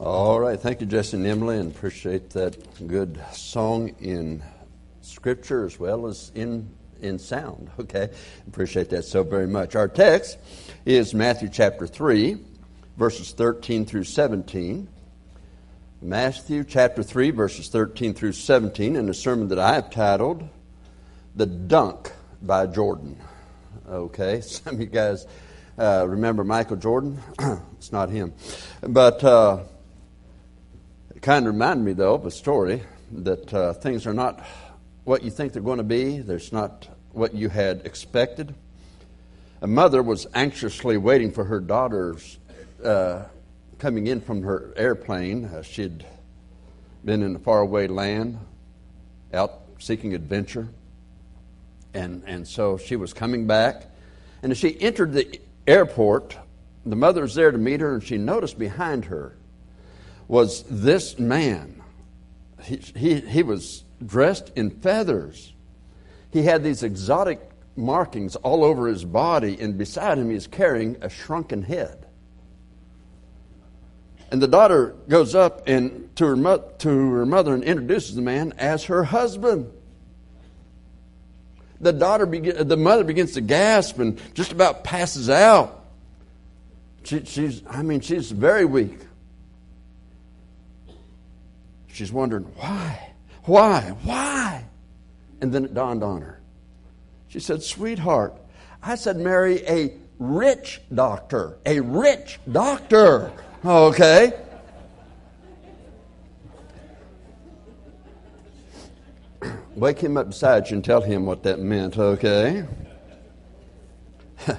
All right. Thank you, Jesse and Emily, and appreciate that good song in Scripture as well as in, in sound. Okay. Appreciate that so very much. Our text is Matthew chapter 3, verses 13 through 17. Matthew chapter 3, verses 13 through 17, and a sermon that I have titled The Dunk by Jordan. Okay. Some of you guys uh, remember Michael Jordan? it's not him. But. Uh, it kind of reminded me, though, of a story that uh, things are not what you think they're going to be. There's not what you had expected. A mother was anxiously waiting for her daughters uh, coming in from her airplane. Uh, she'd been in a faraway land, out seeking adventure. And, and so she was coming back. And as she entered the airport, the mother was there to meet her, and she noticed behind her was this man. He, he, he was dressed in feathers. He had these exotic markings all over his body, and beside him he's carrying a shrunken head. And the daughter goes up and to her, mo- to her mother and introduces the man as her husband. The daughter, begin, the mother begins to gasp and just about passes out. She, she's, I mean, she's very weak. She's wondering, why? Why? Why? And then it dawned on her. She said, Sweetheart, I said, marry a rich doctor. A rich doctor. Okay. Wake him up beside you and tell him what that meant, okay?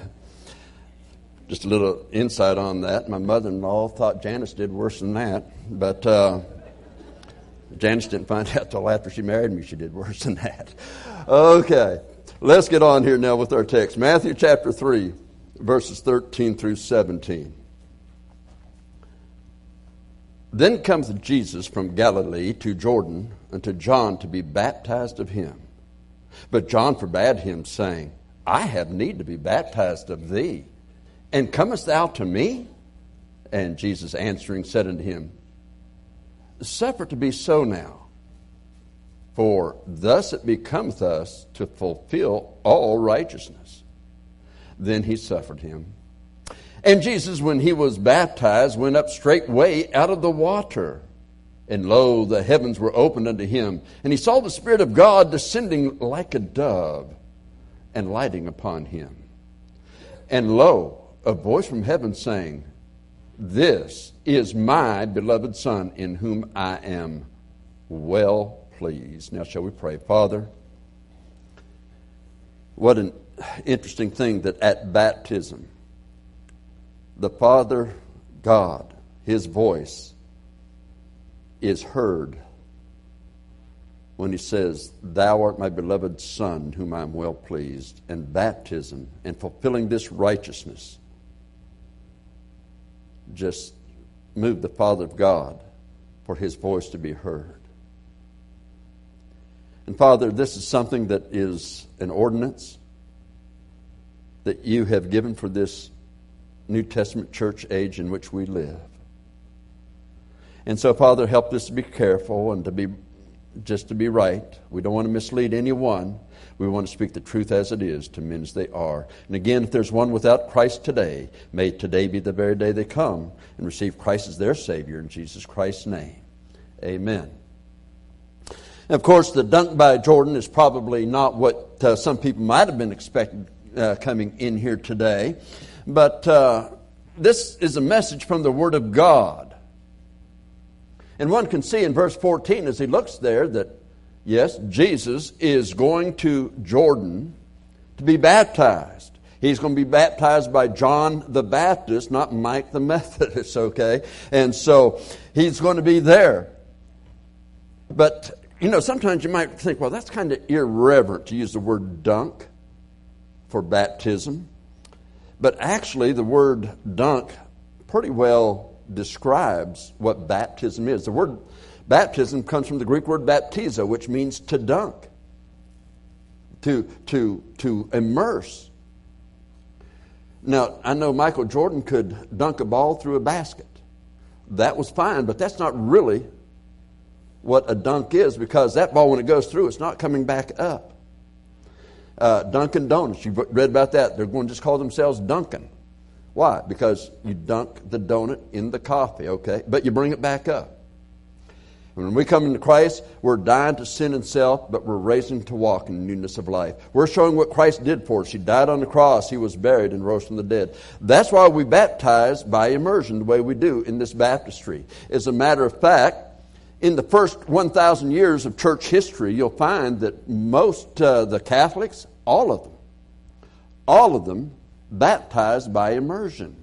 Just a little insight on that. My mother in law thought Janice did worse than that, but. Uh, Janice didn't find out till after she married me she did worse than that. Okay, let's get on here now with our text. Matthew chapter 3, verses 13 through 17. Then comes Jesus from Galilee to Jordan unto John to be baptized of him. But John forbade him, saying, I have need to be baptized of thee, and comest thou to me? And Jesus answering said unto him, Suffer to be so now. For thus it becometh us to fulfill all righteousness. Then he suffered him. And Jesus, when he was baptized, went up straightway out of the water. And lo, the heavens were opened unto him. And he saw the Spirit of God descending like a dove and lighting upon him. And lo, a voice from heaven saying, this is my beloved Son in whom I am well pleased. Now, shall we pray? Father, what an interesting thing that at baptism, the Father God, His voice, is heard when He says, Thou art my beloved Son, whom I am well pleased. And baptism and fulfilling this righteousness just moved the Father of God for his voice to be heard. And Father, this is something that is an ordinance that you have given for this New Testament church age in which we live. And so, Father, help us to be careful and to be just to be right. We don't want to mislead anyone. We want to speak the truth as it is to men as they are. And again, if there's one without Christ today, may today be the very day they come and receive Christ as their Savior in Jesus Christ's name. Amen. And of course, the dunk by Jordan is probably not what uh, some people might have been expecting uh, coming in here today. But uh, this is a message from the Word of God. And one can see in verse 14 as he looks there that Yes, Jesus is going to Jordan to be baptized. He's going to be baptized by John the Baptist, not Mike the Methodist, okay? And so he's going to be there. But, you know, sometimes you might think, well, that's kind of irreverent to use the word dunk for baptism. But actually, the word dunk pretty well describes what baptism is. The word Baptism comes from the Greek word baptizo, which means to dunk, to, to, to immerse. Now, I know Michael Jordan could dunk a ball through a basket. that was fine, but that's not really what a dunk is because that ball, when it goes through, it's not coming back up. Uh, Dunkin' Donuts, you've read about that. They're going to just call themselves Dunkin'. Why? Because you dunk the donut in the coffee, okay? But you bring it back up. When we come into Christ, we're dying to sin and self, but we're raising to walk in newness of life. We're showing what Christ did for us. He died on the cross, He was buried, and rose from the dead. That's why we baptize by immersion the way we do in this baptistry. As a matter of fact, in the first 1,000 years of church history, you'll find that most uh, the Catholics, all of them, all of them baptized by immersion.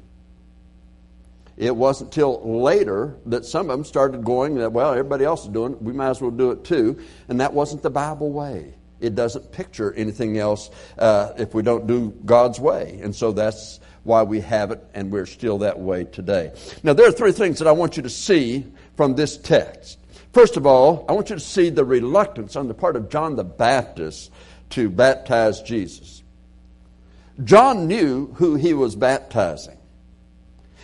It wasn't till later that some of them started going that, well, everybody else is doing it, we might as well do it too. And that wasn't the Bible way. It doesn't picture anything else uh, if we don't do God's way. And so that's why we have it, and we're still that way today. Now, there are three things that I want you to see from this text. First of all, I want you to see the reluctance on the part of John the Baptist to baptize Jesus. John knew who he was baptizing.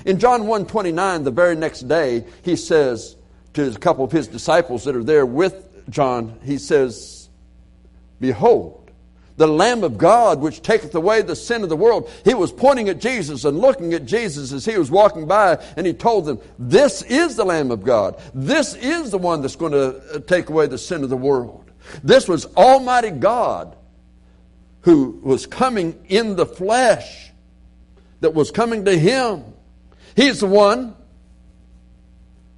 In John 1:29, the very next day, he says to a couple of his disciples that are there with John, he says, Behold, the Lamb of God which taketh away the sin of the world. He was pointing at Jesus and looking at Jesus as he was walking by, and he told them, This is the Lamb of God. This is the one that's going to uh, take away the sin of the world. This was Almighty God who was coming in the flesh, that was coming to him. He's the one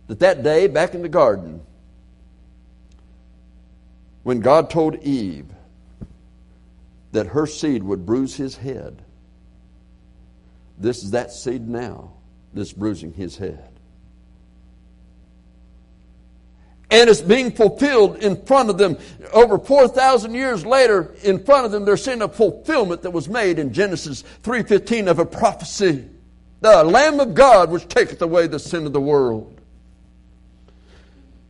that that day back in the garden, when God told Eve that her seed would bruise his head, this is that seed now that's bruising his head. And it's being fulfilled in front of them. Over 4,000 years later, in front of them, they're seeing a fulfillment that was made in Genesis 3.15 of a prophecy the Lamb of God which taketh away the sin of the world.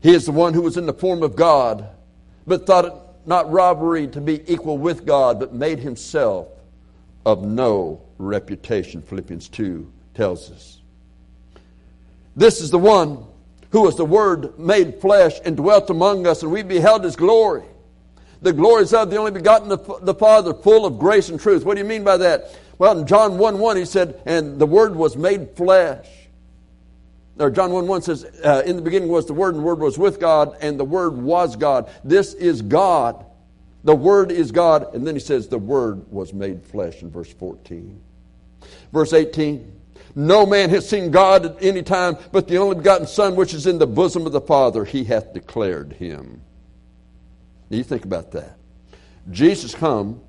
He is the one who was in the form of God, but thought it not robbery to be equal with God, but made himself of no reputation, Philippians 2 tells us. This is the one who was the Word made flesh and dwelt among us, and we beheld his glory. The glories of the only begotten the Father, full of grace and truth. What do you mean by that? Well, in John 1 1, he said, and the Word was made flesh. Or John 1 1 says, uh, in the beginning was the Word, and the Word was with God, and the Word was God. This is God. The Word is God. And then he says, the Word was made flesh in verse 14. Verse 18, no man has seen God at any time, but the only begotten Son, which is in the bosom of the Father, he hath declared him. Now you think about that. Jesus come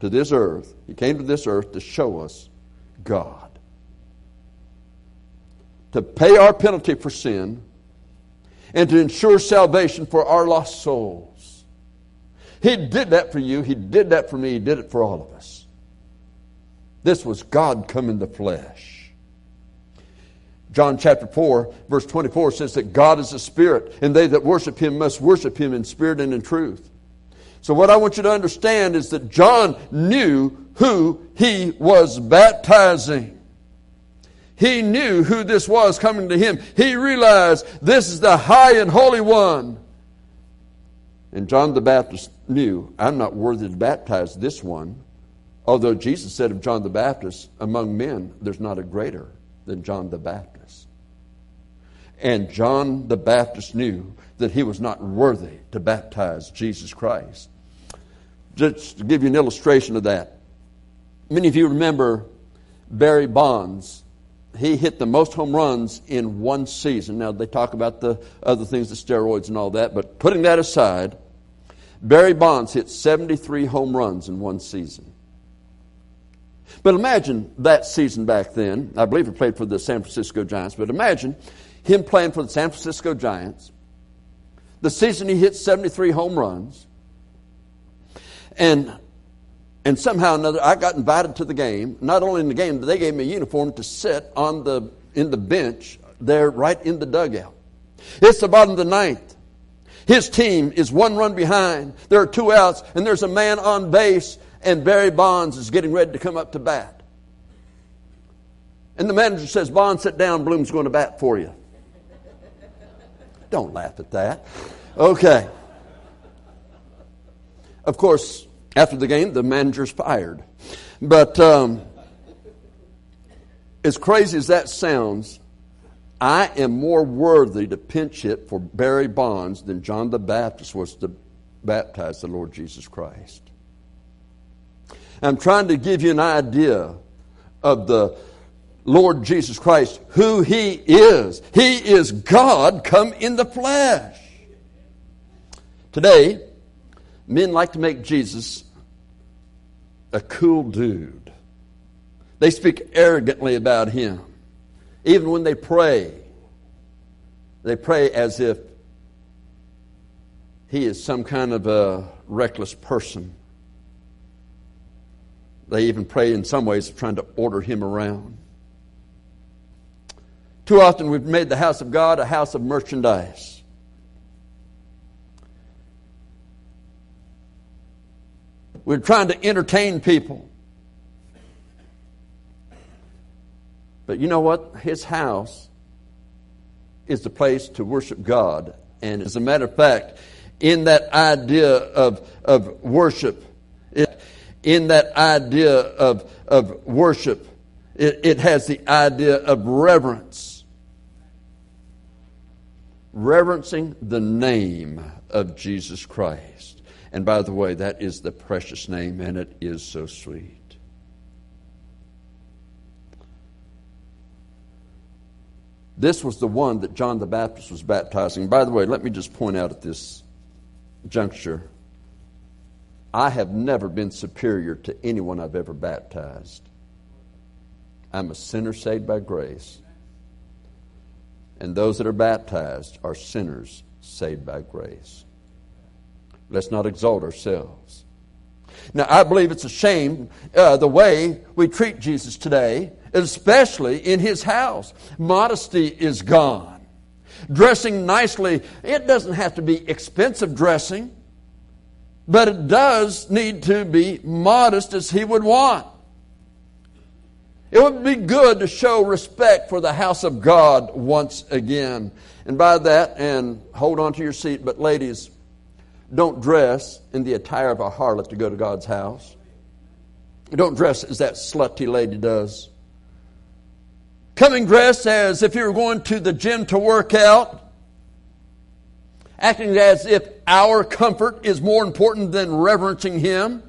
to this earth, he came to this earth to show us God. To pay our penalty for sin and to ensure salvation for our lost souls. He did that for you, he did that for me, he did it for all of us. This was God come in the flesh. John chapter 4, verse 24 says that God is a spirit, and they that worship him must worship him in spirit and in truth. So, what I want you to understand is that John knew who he was baptizing. He knew who this was coming to him. He realized this is the high and holy one. And John the Baptist knew, I'm not worthy to baptize this one. Although Jesus said of John the Baptist, among men, there's not a greater than John the Baptist. And John the Baptist knew that he was not worthy to baptize Jesus Christ. Just to give you an illustration of that, many of you remember Barry Bonds. He hit the most home runs in one season. Now, they talk about the other things, the steroids and all that, but putting that aside, Barry Bonds hit 73 home runs in one season. But imagine that season back then. I believe he played for the San Francisco Giants, but imagine him playing for the San Francisco Giants. The season he hit 73 home runs. And and somehow or another, I got invited to the game. Not only in the game, but they gave me a uniform to sit on the in the bench there, right in the dugout. It's the bottom of the ninth. His team is one run behind. There are two outs, and there's a man on base, and Barry Bonds is getting ready to come up to bat. And the manager says, Bonds, sit down. Bloom's going to bat for you. Don't laugh at that. Okay. Of course, after the game, the manager's fired. But um, as crazy as that sounds, I am more worthy to pinch it for Barry Bonds than John the Baptist was to baptize the Lord Jesus Christ. I'm trying to give you an idea of the Lord Jesus Christ, who He is. He is God come in the flesh. Today, men like to make Jesus a cool dude. They speak arrogantly about Him. Even when they pray, they pray as if He is some kind of a reckless person. They even pray in some ways trying to order Him around. Too often we've made the house of God a house of merchandise. We're trying to entertain people. But you know what? His house is the place to worship God. And as a matter of fact, in that idea of, of worship, it, in that idea of, of worship, it, it has the idea of reverence reverencing the name of Jesus Christ. And by the way, that is the precious name, and it is so sweet. This was the one that John the Baptist was baptizing. By the way, let me just point out at this juncture I have never been superior to anyone I've ever baptized. I'm a sinner saved by grace and those that are baptized are sinners saved by grace. Let's not exalt ourselves. Now, I believe it's a shame uh, the way we treat Jesus today, especially in his house. Modesty is gone. Dressing nicely, it doesn't have to be expensive dressing, but it does need to be modest as he would want. It would be good to show respect for the house of God once again. And by that, and hold on to your seat, but ladies, don't dress in the attire of a harlot to go to God's house. Don't dress as that slutty lady does. Coming dressed as if you were going to the gym to work out. Acting as if our comfort is more important than reverencing Him.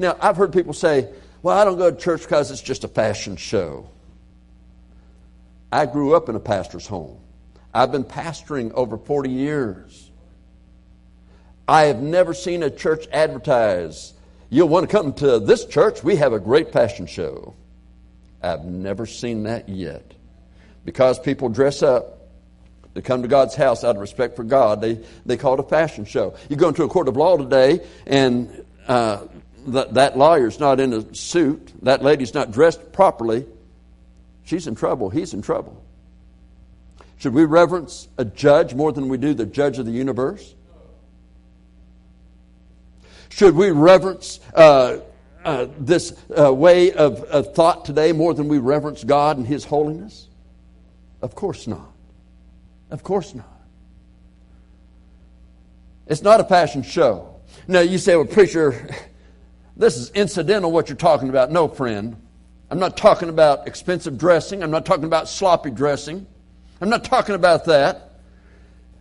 Now, I've heard people say, well, I don't go to church because it's just a fashion show. I grew up in a pastor's home. I've been pastoring over 40 years. I have never seen a church advertise, you'll want to come to this church, we have a great fashion show. I've never seen that yet. Because people dress up to come to God's house out of respect for God, they, they call it a fashion show. You go into a court of law today, and uh, that, that lawyer's not in a suit, that lady's not dressed properly, she's in trouble, he's in trouble. Should we reverence a judge more than we do the judge of the universe? Should we reverence uh, uh, this uh, way of, of thought today more than we reverence God and His holiness? Of course not. Of course not. It's not a fashion show. Now, you say, well, preacher, this is incidental what you're talking about. No, friend. I'm not talking about expensive dressing. I'm not talking about sloppy dressing. I'm not talking about that.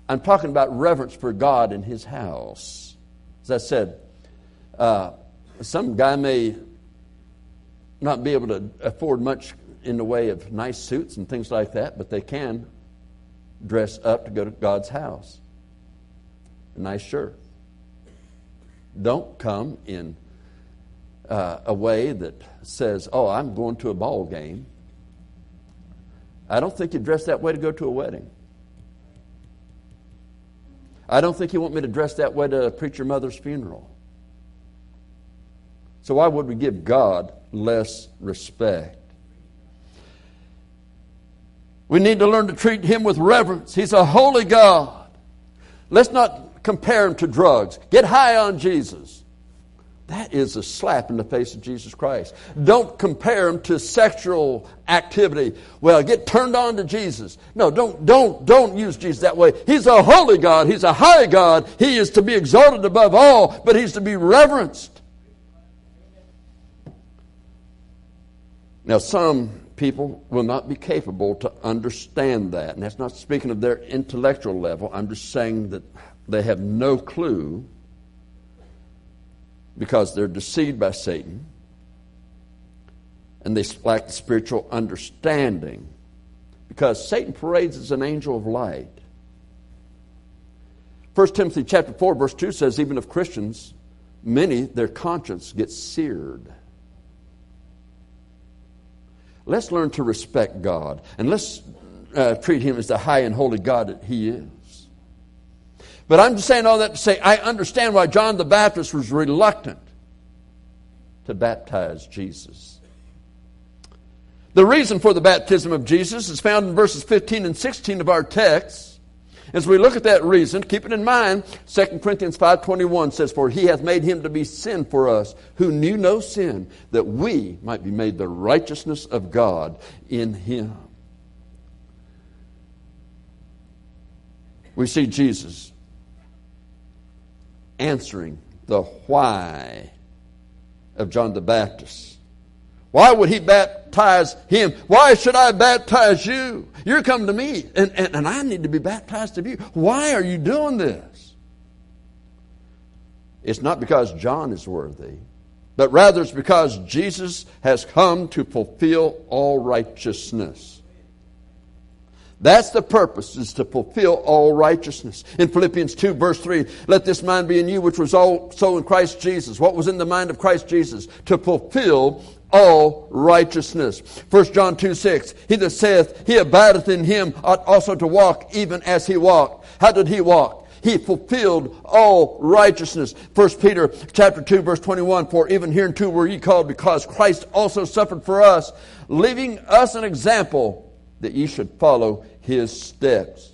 I'm talking about reverence for God in His house. As I said, uh, some guy may not be able to afford much in the way of nice suits and things like that, but they can dress up to go to God's house. A nice shirt. Don't come in uh, a way that says, oh, I'm going to a ball game. I don't think you dress that way to go to a wedding. I don't think you want me to dress that way to preach your mother's funeral. So, why would we give God less respect? We need to learn to treat Him with reverence. He's a holy God. Let's not compare Him to drugs. Get high on Jesus. That is a slap in the face of Jesus Christ. Don't compare him to sexual activity. Well, get turned on to Jesus. No, don't, don't, don't use Jesus that way. He's a holy God. He's a high God. He is to be exalted above all, but he's to be reverenced. Now, some people will not be capable to understand that. And that's not speaking of their intellectual level. I'm just saying that they have no clue because they're deceived by Satan and they lack the spiritual understanding because Satan parades as an angel of light. 1 Timothy chapter 4 verse 2 says even of Christians many their conscience gets seared. Let's learn to respect God and let's uh, treat him as the high and holy God that he is. But I'm just saying all that to say I understand why John the Baptist was reluctant to baptize Jesus. The reason for the baptism of Jesus is found in verses 15 and 16 of our text. As we look at that reason, keep it in mind, 2 Corinthians 5.21 says, For he hath made him to be sin for us, who knew no sin, that we might be made the righteousness of God in him. We see Jesus answering the why of John the Baptist. Why would he baptize him? Why should I baptize you? You're coming to me, and, and, and I need to be baptized of you. Why are you doing this? It's not because John is worthy, but rather it's because Jesus has come to fulfill all righteousness. That's the purpose, is to fulfill all righteousness. In Philippians 2, verse 3, let this mind be in you, which was also in Christ Jesus. What was in the mind of Christ Jesus? To fulfill all righteousness. 1 John 2, 6, he that saith, he abideth in him ought also to walk even as he walked. How did he walk? He fulfilled all righteousness. 1 Peter chapter 2 verse 21, for even hereunto were ye called because Christ also suffered for us, leaving us an example that ye should follow his steps.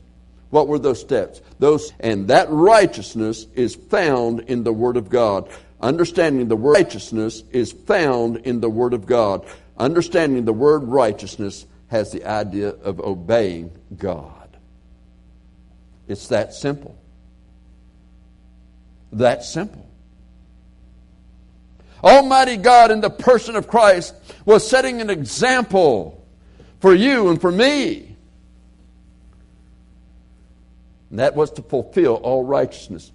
What were those steps? Those and that righteousness is found in the Word of God. Understanding the word righteousness is found in the Word of God. Understanding the word righteousness has the idea of obeying God. It's that simple. That simple. Almighty God, in the person of Christ, was setting an example for you and for me. And that was to fulfill all righteousness.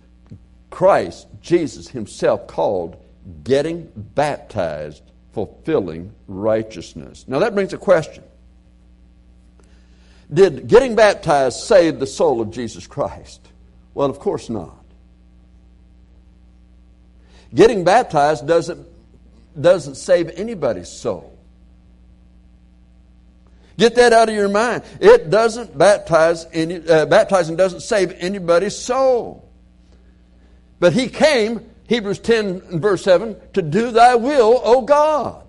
Christ, Jesus himself called getting baptized fulfilling righteousness. Now that brings a question. Did getting baptized save the soul of Jesus Christ? Well, of course not. Getting baptized doesn't, doesn't save anybody's soul. Get that out of your mind. It doesn't baptize any, uh, baptizing doesn't save anybody's soul. But he came, Hebrews 10 and verse 7, to do thy will, O God.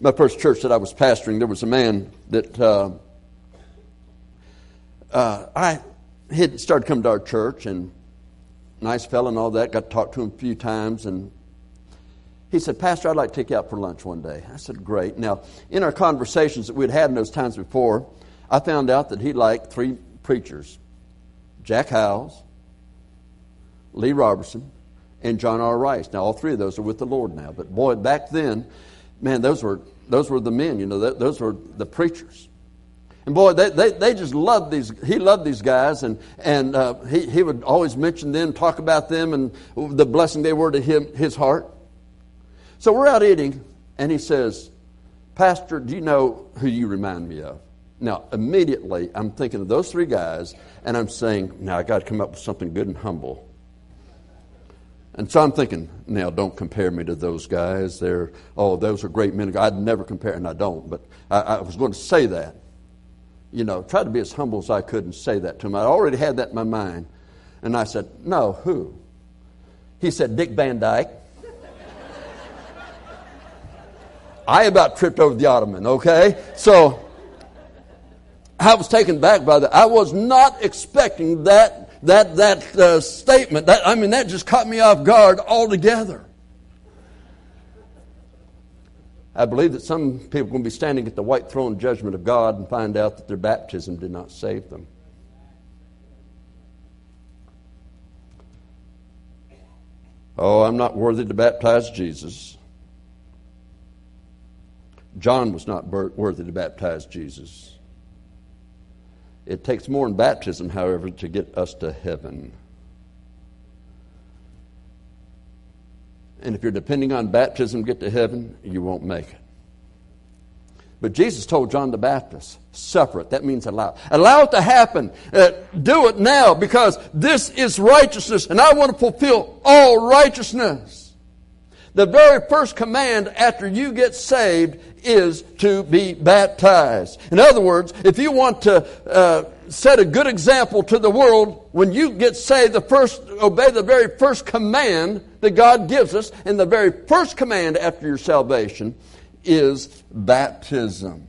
My first church that I was pastoring, there was a man that uh, uh, I had started coming to our church and nice fellow and all that. Got to talk to him a few times and he said, Pastor, I'd like to take you out for lunch one day. I said, Great. Now, in our conversations that we'd had in those times before, I found out that he liked three preachers Jack Hyles, Lee Roberson, and John R. Rice. Now, all three of those are with the Lord now. But boy, back then, man, those were, those were the men, you know, those were the preachers. And boy, they, they, they just loved these, he loved these guys, and, and uh, he, he would always mention them, talk about them, and the blessing they were to him, his heart. So we're out eating, and he says, Pastor, do you know who you remind me of? Now, immediately, I'm thinking of those three guys, and I'm saying, now I got to come up with something good and humble. And so I'm thinking, now don't compare me to those guys. They're, oh, those are great men. I'd never compare, and I don't, but I, I was going to say that. You know, try to be as humble as I could and say that to him. I already had that in my mind. And I said, no, who? He said, Dick Van Dyke. I about tripped over the ottoman, okay? So I was taken back by that. I was not expecting that that, that uh, statement, that, I mean, that just caught me off guard altogether. I believe that some people are going to be standing at the white throne judgment of God and find out that their baptism did not save them. Oh, I'm not worthy to baptize Jesus. John was not worthy to baptize Jesus. It takes more than baptism, however, to get us to heaven. And if you're depending on baptism to get to heaven, you won't make it. But Jesus told John the Baptist, suffer it. That means allow. Allow it to happen. Uh, do it now because this is righteousness and I want to fulfill all righteousness. The very first command after you get saved is to be baptized. In other words, if you want to uh, set a good example to the world, when you get saved, the first, obey the very first command that God gives us, and the very first command after your salvation is baptism.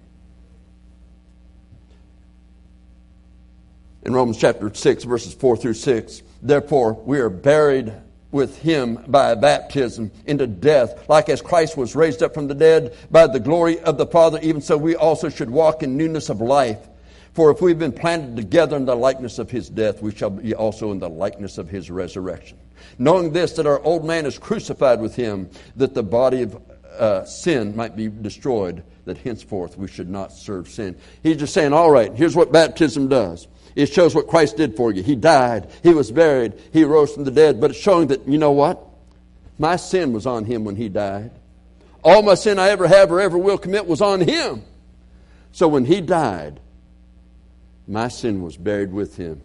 In Romans chapter 6, verses 4 through 6, therefore we are buried with him by baptism into death, like as Christ was raised up from the dead by the glory of the Father, even so we also should walk in newness of life. For if we've been planted together in the likeness of his death, we shall be also in the likeness of his resurrection. Knowing this, that our old man is crucified with him, that the body of uh, sin might be destroyed, that henceforth we should not serve sin. He's just saying, all right, here's what baptism does. It shows what Christ did for you. He died, He was buried, He rose from the dead, but it's showing that, you know what? My sin was on Him when He died. All my sin I ever have or ever will commit was on Him. So when He died, my sin was buried with Him.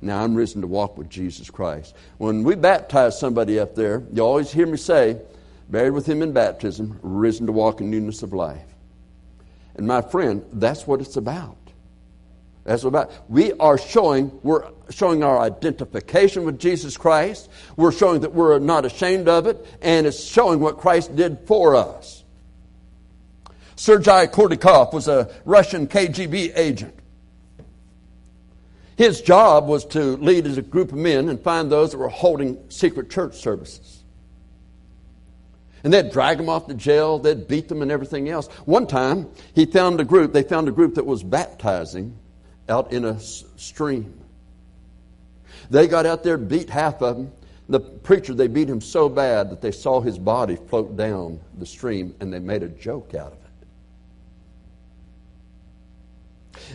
Now I'm risen to walk with Jesus Christ. When we baptize somebody up there, you always hear me say, buried with him in baptism, risen to walk in newness of life. And my friend, that's what it's about. That's what about. We are showing, we're showing our identification with Jesus Christ. We're showing that we're not ashamed of it, and it's showing what Christ did for us. Sergei Kourdakov was a Russian KGB agent. His job was to lead as a group of men and find those that were holding secret church services. And they'd drag them off to jail, they'd beat them and everything else. One time, he found a group, they found a group that was baptizing out in a stream. They got out there, beat half of them. The preacher, they beat him so bad that they saw his body float down the stream and they made a joke out of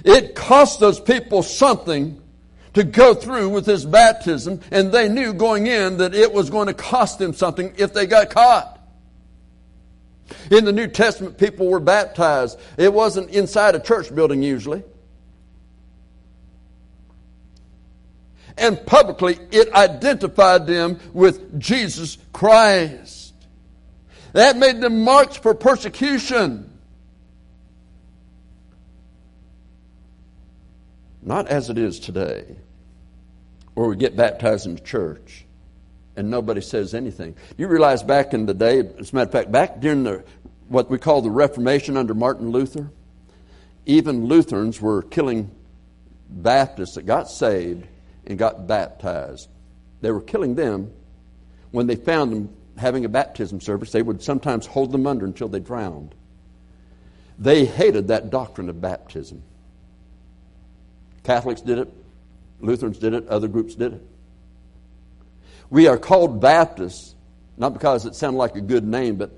it. It cost those people something to go through with this baptism, and they knew going in that it was going to cost them something if they got caught. In the New Testament, people were baptized. It wasn't inside a church building usually. And publicly, it identified them with Jesus Christ. That made them marked for persecution. Not as it is today, where we get baptized in church and nobody says anything. You realize back in the day, as a matter of fact, back during the what we call the Reformation under Martin Luther, even Lutherans were killing Baptists that got saved and got baptized. They were killing them when they found them having a baptism service. They would sometimes hold them under until they drowned. They hated that doctrine of baptism. Catholics did it, Lutherans did it, other groups did it. We are called Baptists, not because it sounded like a good name, but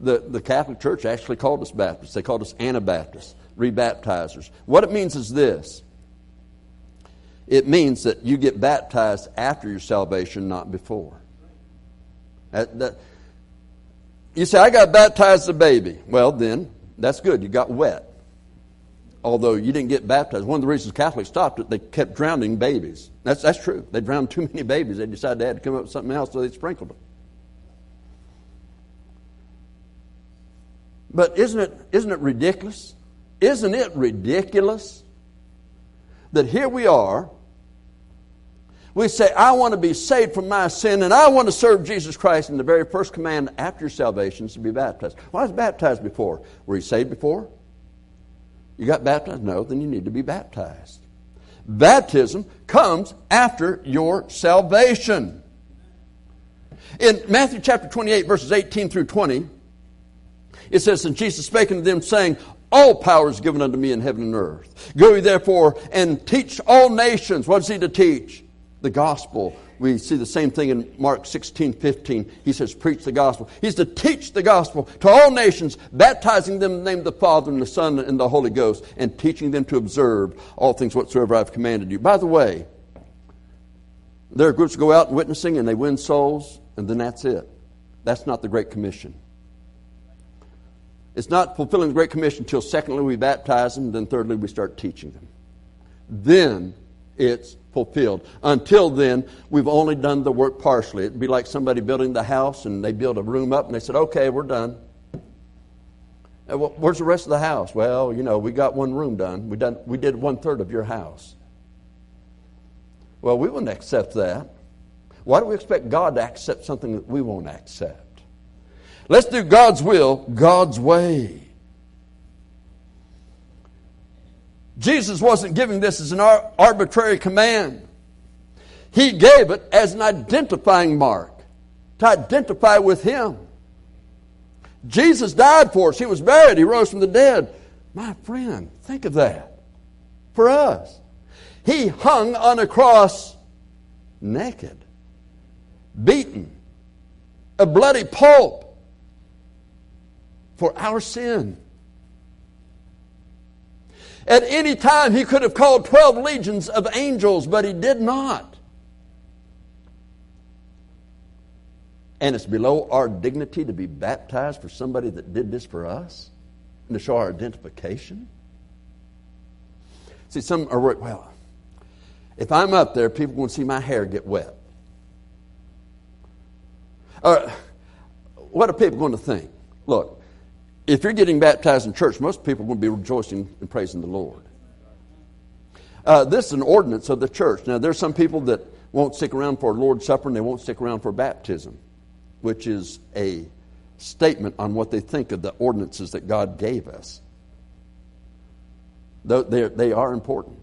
the, the Catholic Church actually called us Baptists. They called us Anabaptists, rebaptizers. What it means is this it means that you get baptized after your salvation, not before. That, that, you say, I got baptized as a baby. Well, then, that's good. You got wet although you didn't get baptized. One of the reasons Catholics stopped it, they kept drowning babies. That's, that's true. They drowned too many babies. They decided they had to come up with something else, so they sprinkled them. But isn't it, isn't it ridiculous? Isn't it ridiculous that here we are, we say, I want to be saved from my sin and I want to serve Jesus Christ, and the very first command after salvation is to be baptized. Why was baptized before? Were you saved before? You got baptized? No, then you need to be baptized. Baptism comes after your salvation. In Matthew chapter 28, verses 18 through 20, it says, And Jesus spake unto them, saying, All power is given unto me in heaven and earth. Go ye therefore and teach all nations. What is he to teach? The gospel we see the same thing in Mark 16, 15. He says, Preach the gospel. He's to teach the gospel to all nations, baptizing them in the name of the Father and the Son and the Holy Ghost, and teaching them to observe all things whatsoever I've commanded you. By the way, there are groups that go out and witnessing and they win souls, and then that's it. That's not the Great Commission. It's not fulfilling the Great Commission until, secondly, we baptize them, then, thirdly, we start teaching them. Then it's fulfilled. Until then, we've only done the work partially. It'd be like somebody building the house and they build a room up and they said, okay, we're done. Where's the rest of the house? Well, you know, we got one room done. We, done, we did one third of your house. Well, we wouldn't accept that. Why do we expect God to accept something that we won't accept? Let's do God's will, God's way. Jesus wasn't giving this as an arbitrary command. He gave it as an identifying mark to identify with Him. Jesus died for us. He was buried. He rose from the dead. My friend, think of that. For us. He hung on a cross naked, beaten, a bloody pulp for our sin. At any time, he could have called 12 legions of angels, but he did not. And it's below our dignity to be baptized for somebody that did this for us and to show our identification. See, some are, well, if I'm up there, people will see my hair get wet. Uh, what are people going to think? Look, if you're getting baptized in church, most people will be rejoicing and praising the Lord. Uh, this is an ordinance of the church. Now, there's some people that won't stick around for Lord's Supper and they won't stick around for baptism, which is a statement on what they think of the ordinances that God gave us. They are important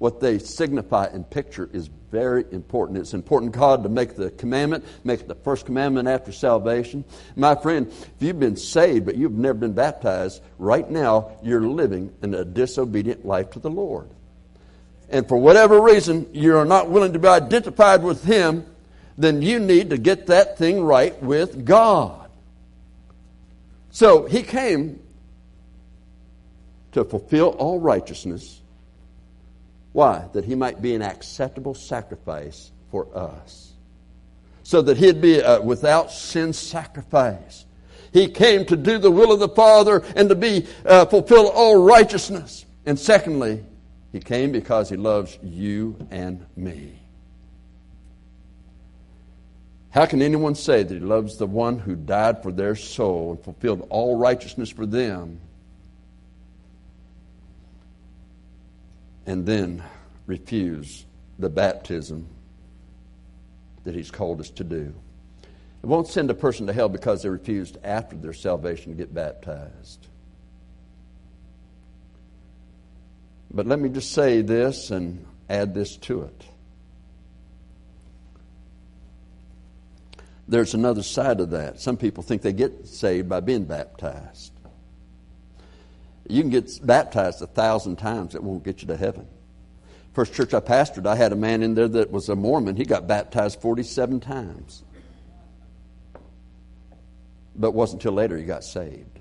what they signify and picture is very important. It's important God to make the commandment, make the first commandment after salvation. My friend, if you've been saved but you've never been baptized, right now you're living in a disobedient life to the Lord. And for whatever reason you're not willing to be identified with Him, then you need to get that thing right with God. So He came to fulfill all righteousness why? That he might be an acceptable sacrifice for us. So that he'd be a without sin sacrifice. He came to do the will of the Father and to be uh, fulfill all righteousness. And secondly, he came because he loves you and me. How can anyone say that he loves the one who died for their soul and fulfilled all righteousness for them and then refuse the baptism that He's called us to do. It won't send a person to hell because they refused after their salvation to get baptized. But let me just say this and add this to it. There's another side of that. Some people think they get saved by being baptized. You can get baptized a thousand times, it won't get you to heaven. First church I pastored, I had a man in there that was a Mormon. He got baptized 47 times. But wasn't until later he got saved.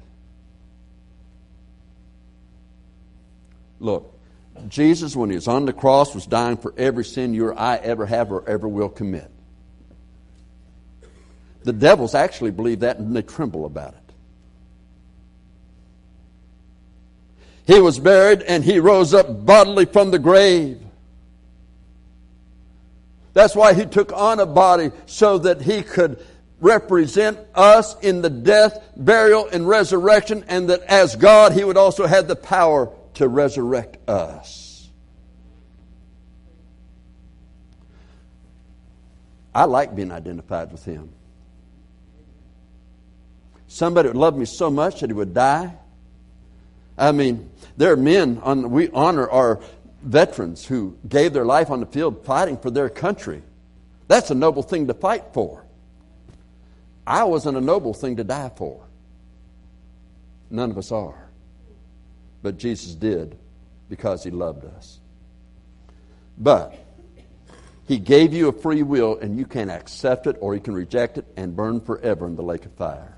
Look, Jesus, when he was on the cross, was dying for every sin you or I ever have or ever will commit. The devils actually believe that and they tremble about it. He was buried and he rose up bodily from the grave. That's why he took on a body so that he could represent us in the death, burial, and resurrection, and that as God, he would also have the power to resurrect us. I like being identified with him. Somebody would love me so much that he would die I mean, there are men, on, we honor our veterans who gave their life on the field fighting for their country. That's a noble thing to fight for. I wasn't a noble thing to die for. None of us are. But Jesus did because he loved us. But he gave you a free will, and you can accept it or you can reject it and burn forever in the lake of fire.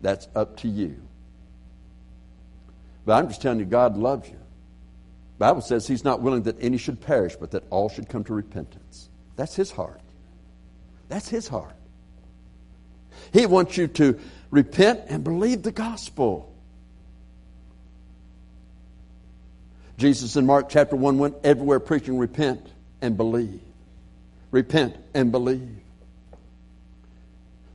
That's up to you. But I'm just telling you, God loves you. The Bible says He's not willing that any should perish, but that all should come to repentance. That's His heart. That's His heart. He wants you to repent and believe the gospel. Jesus in Mark chapter 1 went everywhere preaching, repent and believe. Repent and believe.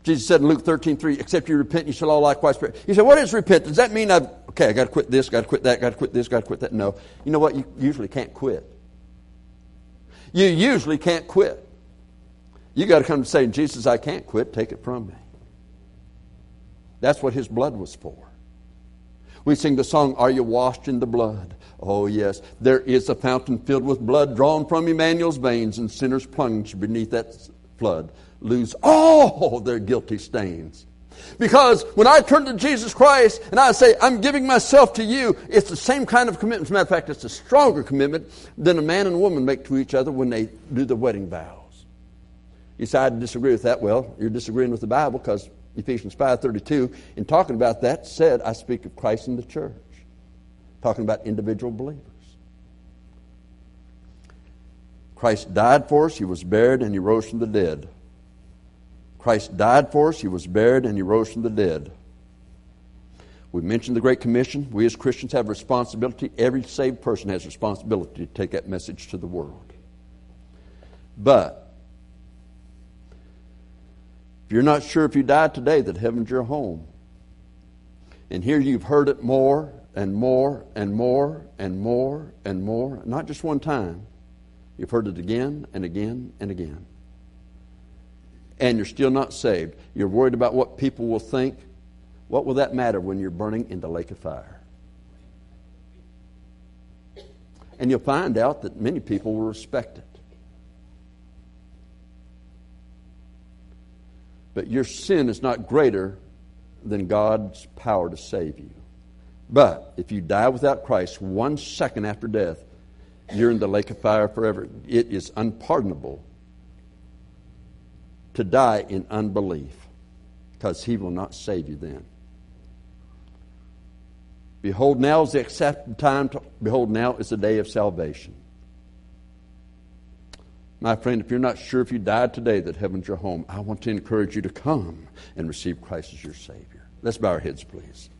Jesus said in Luke 13, 3, except you repent, you shall all likewise perish. He said, what is repent? Does that mean I've, okay, I got to quit this, got to quit that, got to quit this, got to quit that? No. You know what? You usually can't quit. You usually can't quit. You got to come to say, Jesus, I can't quit, take it from me. That's what his blood was for. We sing the song, Are You Washed in the Blood? Oh, yes. There is a fountain filled with blood drawn from Emmanuel's veins, and sinners plunged beneath that flood lose all their guilty stains. Because when I turn to Jesus Christ and I say, I'm giving myself to you, it's the same kind of commitment. As a matter of fact, it's a stronger commitment than a man and a woman make to each other when they do the wedding vows. You say, I disagree with that. Well, you're disagreeing with the Bible because Ephesians 5.32, in talking about that, said, I speak of Christ and the church. Talking about individual believers. Christ died for us, He was buried, and He rose from the dead. Christ died for us, He was buried, and He rose from the dead. We mentioned the Great Commission. We as Christians have responsibility. Every saved person has responsibility to take that message to the world. But if you're not sure if you died today that heaven's your home, and here you've heard it more and more and more and more and more, not just one time, you've heard it again and again and again and you're still not saved, you're worried about what people will think, what will that matter when you're burning in the lake of fire? And you'll find out that many people will respect it. But your sin is not greater than God's power to save you. But if you die without Christ one second after death, you're in the lake of fire forever. It is unpardonable to die in unbelief because he will not save you then. Behold, now is the accepted time. To, behold, now is the day of salvation. My friend, if you're not sure if you died today that heaven's your home, I want to encourage you to come and receive Christ as your Savior. Let's bow our heads, please.